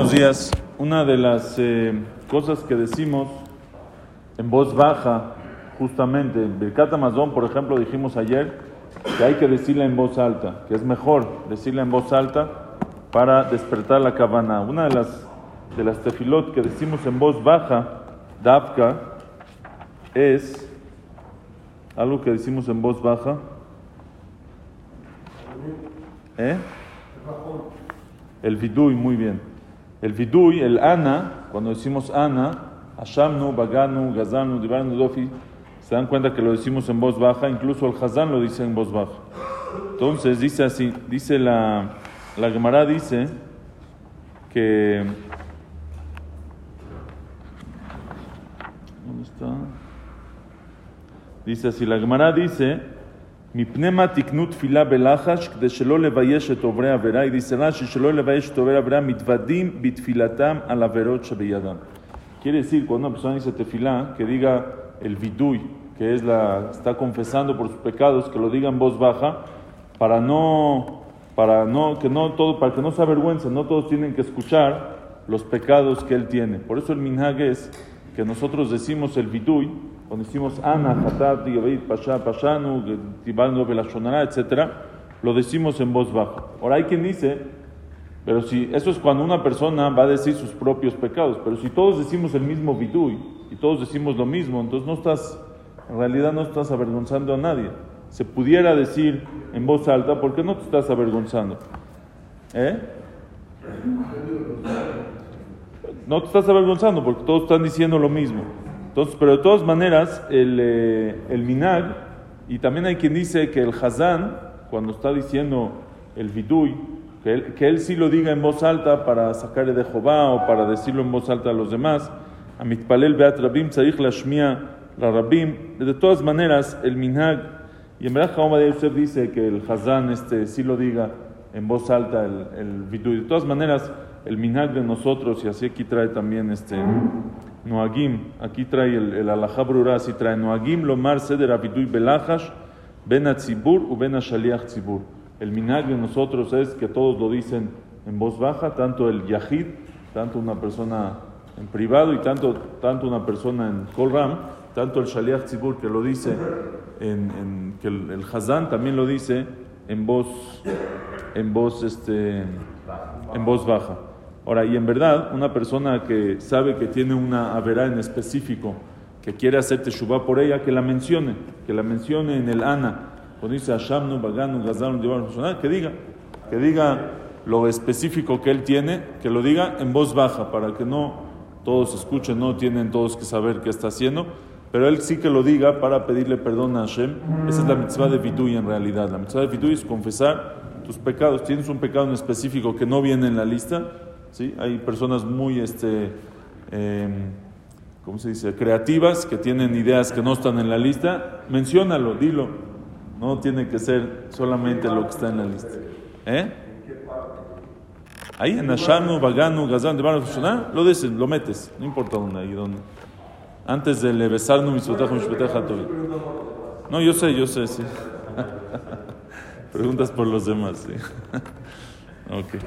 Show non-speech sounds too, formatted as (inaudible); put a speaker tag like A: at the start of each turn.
A: buenos días. Una de las eh, cosas que decimos en voz baja, justamente, en Birkat Amazon, por ejemplo, dijimos ayer que hay que decirla en voz alta, que es mejor decirla en voz alta para despertar la cabana. Una de las, de las tefilot que decimos en voz baja, Dafka, es algo que decimos en voz baja. ¿Eh? El vidui, muy bien. El vidui, el ana, cuando decimos ana, Hashamnu, Baganu, Gazanu, Divanu, Dofi, se dan cuenta que lo decimos en voz baja, incluso el Hazán lo dice en voz baja. Entonces dice así, dice la, la Gemara dice que... ¿Dónde está? Dice así, la Gemara dice, mi pnema tiknut. Quiere decir, cuando una persona dice tefilá, que diga el vidui, que es la, está confesando por sus pecados, que lo diga en voz baja, para no, para no, que no todo, para que no se avergüence, no todos tienen que escuchar los pecados que él tiene. Por eso el minhag es que nosotros decimos el vidui, cuando decimos Ana, Hatat, Yavit, Pasha, Pashanu, Tibando, Belashonara, etc., lo decimos en voz baja. Ahora hay quien dice, pero si eso es cuando una persona va a decir sus propios pecados, pero si todos decimos el mismo vidui y todos decimos lo mismo, entonces no estás, en realidad no estás avergonzando a nadie. Se pudiera decir en voz alta, ¿por qué no te estás avergonzando? ¿Eh? No te estás avergonzando porque todos están diciendo lo mismo. Entonces, pero de todas maneras, el, eh, el minag, y también hay quien dice que el hazán, cuando está diciendo el vidui, que él, que él sí lo diga en voz alta para sacarle de Jehová o para decirlo en voz alta a los demás, a mitpalel beat rabim tzarich lashmia la rabim, de todas maneras, el minhag, y en verdad Jaume de Yosef dice que el hazán este, sí lo diga en voz alta el, el vidui. De todas maneras, el minhag de nosotros, y así aquí trae también este Noagim, aquí trae el, el alajá así trae Noagim lomar seder avidui belachash ben atzibur u ben tzibur. El minhag de nosotros es que todos lo dicen en voz baja, tanto el yahid, tanto una persona en privado y tanto, tanto una persona en kolram, tanto el shaliach tzibur que lo dice, en, que el, el también lo dice en voz, en voz, este, en voz baja. Ahora, y en verdad, una persona que sabe que tiene una averá en específico, que quiere hacer teshuvah por ella, que la mencione, que la mencione en el ana. Cuando dice Hashamnu, Baganu, Gazanu, que diga, que diga lo específico que él tiene, que lo diga en voz baja, para que no todos escuchen, no tienen todos que saber qué está haciendo, pero él sí que lo diga para pedirle perdón a Hashem. Esa es la mitzvah de Vidui en realidad. La mitzvah de Vidui es confesar tus pecados. Tienes un pecado en específico que no viene en la lista, ¿sí? Hay personas muy, este, eh, ¿cómo se dice?, creativas que tienen ideas que no están en la lista. Menciónalo, dilo. No tiene que ser solamente lo que está en la lista. ¿Eh? Ahí en Ashanu, Baganu, Gazan, de lo dices, lo metes, no importa dónde, ahí donde. Antes de besarnos mis No, yo sé, yo sé, sí. (laughs) Preguntas por los demás, sí. (laughs) ok.